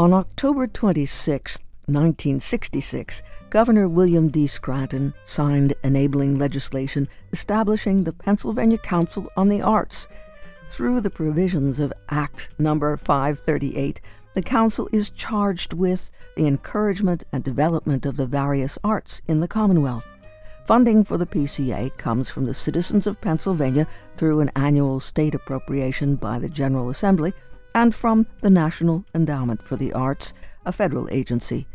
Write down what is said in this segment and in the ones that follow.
On October 26, 1966, Governor William D. Scranton signed enabling legislation establishing the Pennsylvania Council on the Arts. Through the provisions of Act Number 538, the Council is charged with the encouragement and development of the various arts in the Commonwealth. Funding for the PCA comes from the citizens of Pennsylvania through an annual state appropriation by the General Assembly and from the National Endowment for the Arts, a federal agency.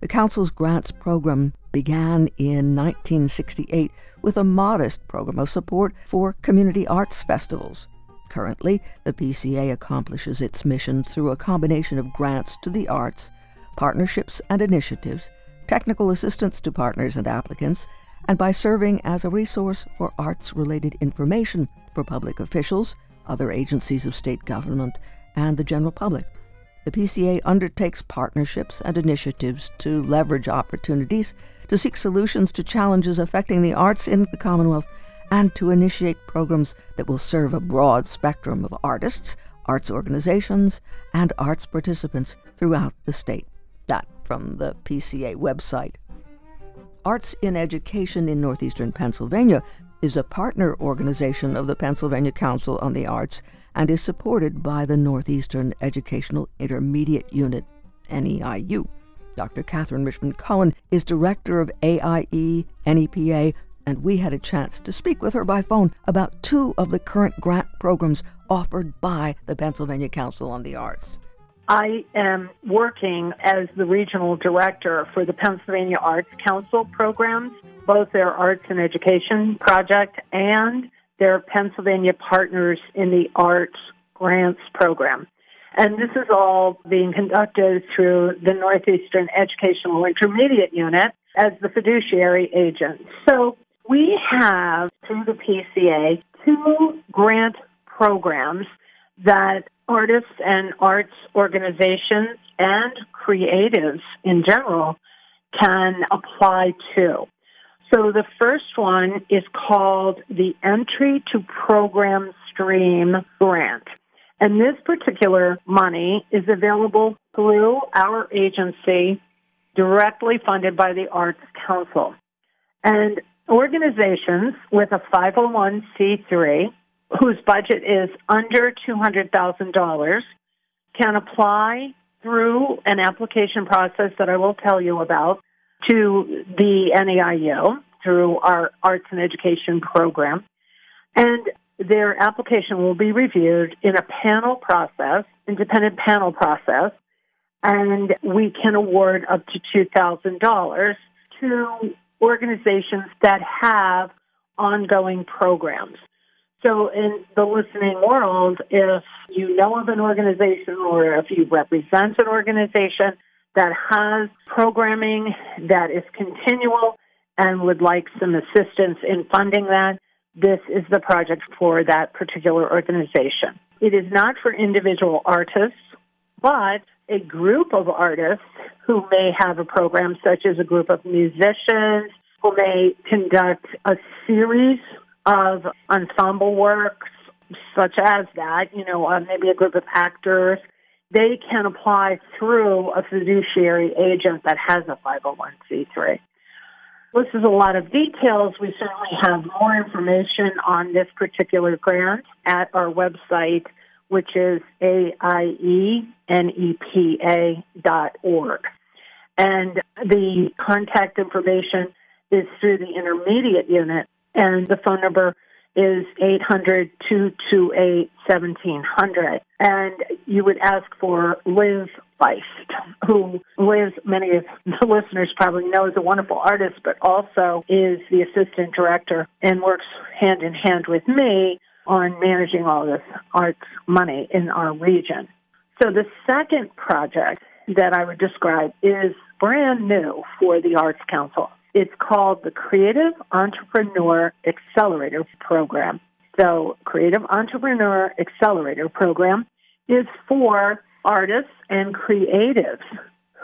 The Council's grants program began in 1968 with a modest program of support for community arts festivals. Currently, the PCA accomplishes its mission through a combination of grants to the arts, partnerships and initiatives, technical assistance to partners and applicants, and by serving as a resource for arts related information for public officials, other agencies of state government, and the general public. The PCA undertakes partnerships and initiatives to leverage opportunities, to seek solutions to challenges affecting the arts in the Commonwealth, and to initiate programs that will serve a broad spectrum of artists, arts organizations, and arts participants throughout the state. That from the PCA website. Arts in Education in Northeastern Pennsylvania is a partner organization of the Pennsylvania Council on the Arts and is supported by the Northeastern Educational Intermediate Unit, NEIU. Dr. Catherine Richmond Cullen is director of AIE NEPA, and we had a chance to speak with her by phone about two of the current grant programs offered by the Pennsylvania Council on the Arts. I am working as the regional director for the Pennsylvania Arts Council programs, both their arts and education project and their Pennsylvania Partners in the Arts Grants Program. And this is all being conducted through the Northeastern Educational Intermediate Unit as the fiduciary agent. So we have, through the PCA, two grant programs that artists and arts organizations and creatives in general can apply to. So the first one is called the Entry to Program Stream Grant. And this particular money is available through our agency directly funded by the Arts Council. And organizations with a 501c3 whose budget is under $200,000 can apply through an application process that I will tell you about to the NEIU through our arts and education program. And their application will be reviewed in a panel process, independent panel process, and we can award up to $2,000 to organizations that have ongoing programs. So, in the listening world, if you know of an organization or if you represent an organization that has programming that is continual and would like some assistance in funding that, this is the project for that particular organization. It is not for individual artists, but a group of artists who may have a program, such as a group of musicians who may conduct a series of ensemble works, such as that, you know, uh, maybe a group of actors they can apply through a fiduciary agent that has a 501c3. This is a lot of details. We certainly have more information on this particular grant at our website, which is aienepa.org. And the contact information is through the intermediate unit, and the phone number is 800 228 1700. And you would ask for Liz Feist, who Liz, many of the listeners probably know, is a wonderful artist, but also is the assistant director and works hand in hand with me on managing all this arts money in our region. So the second project that I would describe is brand new for the Arts Council. It's called the Creative Entrepreneur Accelerator Program. So, Creative Entrepreneur Accelerator Program is for artists and creatives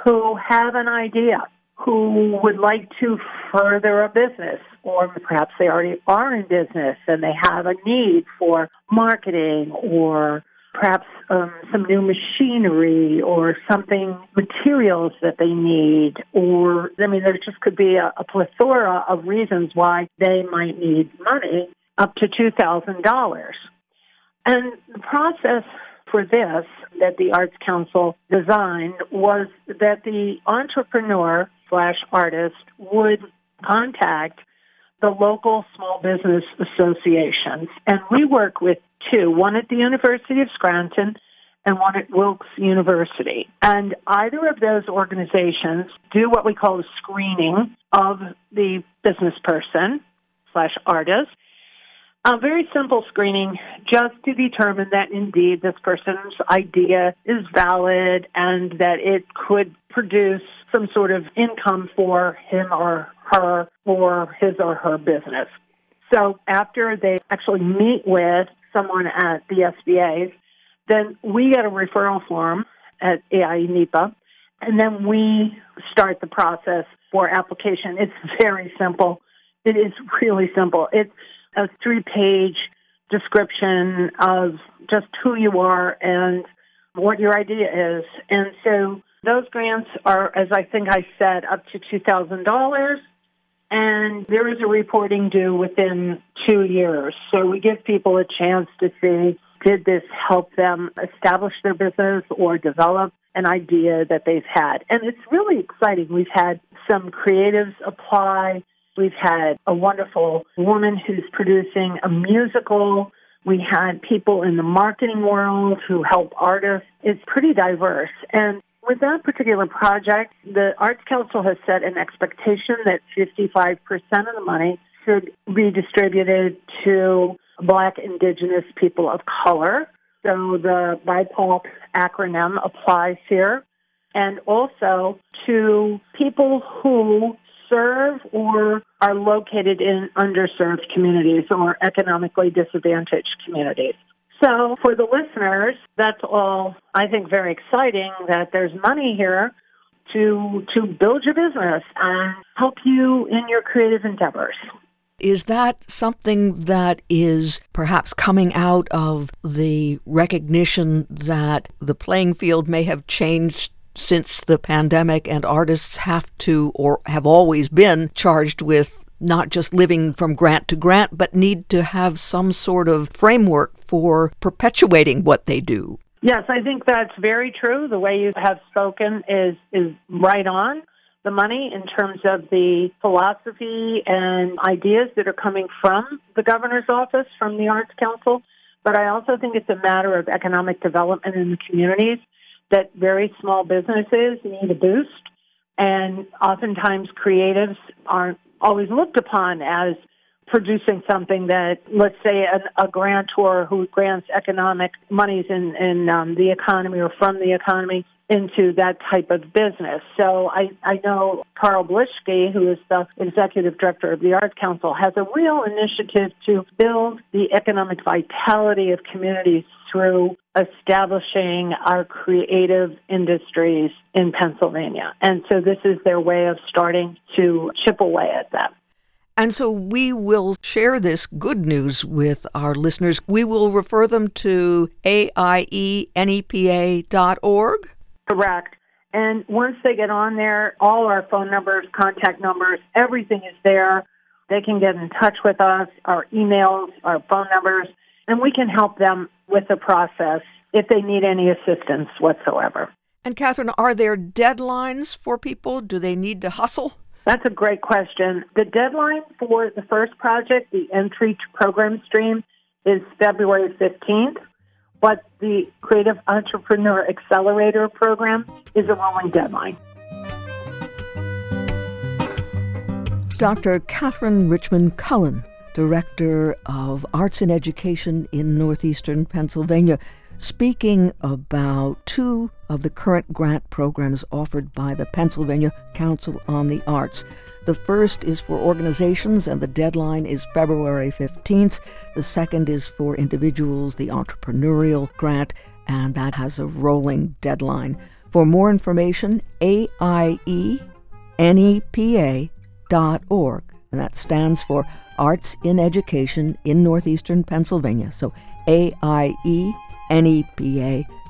who have an idea, who would like to further a business, or perhaps they already are in business and they have a need for marketing or perhaps um, some new machinery or something, materials that they need, or I mean, there just could be a, a plethora of reasons why they might need money up to $2,000. And the process for this that the Arts Council designed was that the entrepreneur slash artist would contact the local small business associations. And we work with two, one at the University of Scranton and one at Wilkes University. And either of those organizations do what we call a screening of the business person slash artist. A very simple screening just to determine that indeed this person's idea is valid and that it could produce some sort of income for him or her or his or her business. So after they actually meet with someone at the SBA's, then we get a referral form at AIE NEPA, and then we start the process for application. It's very simple. It is really simple. It's a three page description of just who you are and what your idea is. And so those grants are, as I think I said, up to $2,000. And there is a reporting due within two years. So we give people a chance to see did this help them establish their business or develop an idea that they've had? And it's really exciting. We've had some creatives apply. We've had a wonderful woman who's producing a musical. We had people in the marketing world who help artists. It's pretty diverse. And with that particular project, the Arts Council has set an expectation that 55% of the money should be distributed to Black, Indigenous people of color. So the BIPOC acronym applies here. And also to people who serve or are located in underserved communities or economically disadvantaged communities. So for the listeners, that's all I think very exciting that there's money here to to build your business and help you in your creative endeavors. Is that something that is perhaps coming out of the recognition that the playing field may have changed since the pandemic and artists have to or have always been charged with not just living from grant to grant, but need to have some sort of framework for perpetuating what they do? Yes, I think that's very true. The way you have spoken is is right on the money in terms of the philosophy and ideas that are coming from the governor's office, from the Arts Council. But I also think it's a matter of economic development in the communities that very small businesses need a boost. And oftentimes creatives aren't always looked upon as producing something that, let's say, an, a grantor who grants economic monies in, in um, the economy or from the economy into that type of business. So I, I know Karl Blischke, who is the executive director of the Arts Council, has a real initiative to build the economic vitality of communities through establishing our creative industries in Pennsylvania. And so this is their way of starting to chip away at that. And so we will share this good news with our listeners. We will refer them to AIENEPA.org. Correct. And once they get on there, all our phone numbers, contact numbers, everything is there. They can get in touch with us, our emails, our phone numbers, and we can help them with the process if they need any assistance whatsoever. And Catherine, are there deadlines for people? Do they need to hustle? That's a great question. The deadline for the first project, the entry to program stream, is February 15th but the Creative Entrepreneur Accelerator program is a rolling deadline. Dr. Catherine Richmond Cullen, Director of Arts and Education in Northeastern Pennsylvania, speaking about two of the current grant programs offered by the Pennsylvania Council on the Arts. The first is for organizations, and the deadline is February 15th. The second is for individuals, the entrepreneurial grant, and that has a rolling deadline. For more information, AIENEPA.org, and that stands for Arts in Education in Northeastern Pennsylvania. So AIENEPA.org.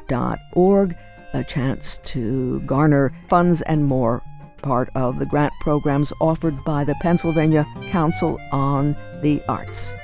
nepa.org, a chance to garner funds and more, part of the grant programs offered by the Pennsylvania Council on the Arts.